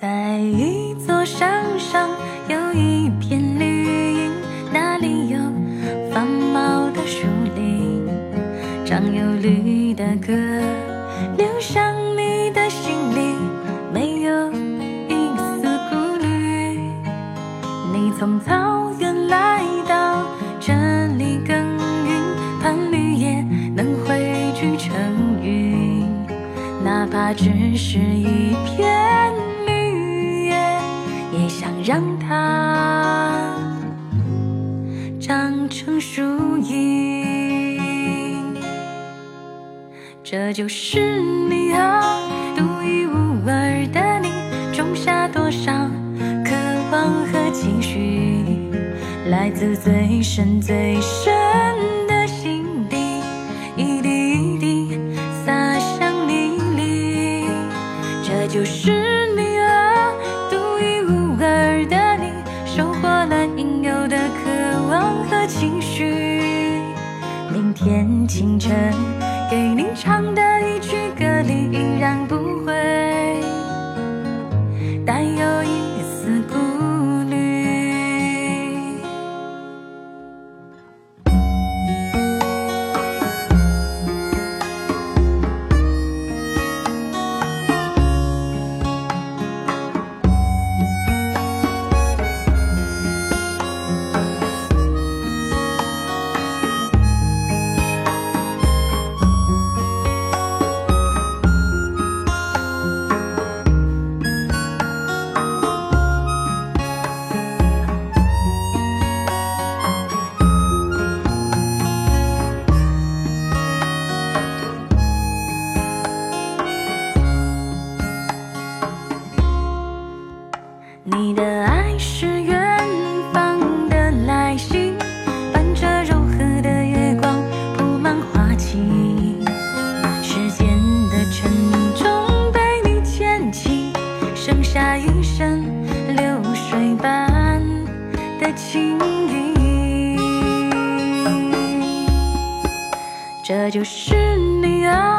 在一座山上有一片绿荫，那里有繁茂的树林，唱有绿的歌，流向你的心里，没有一丝顾虑。你从草原来到这里耕耘，盼绿叶能汇聚成云，哪怕只是一让它长成树荫。这就是你啊，独一无二的你，种下多少渴望和期许，来自最深最深天清晨给你唱的一曲歌里，依然不会。但有一丝你的爱是远方的来信，伴着柔和的月光铺满花期。时间的沉重被你牵起，剩下一身流水般的情谊。这就是你啊，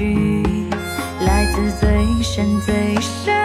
渴望和期许，来自最深最深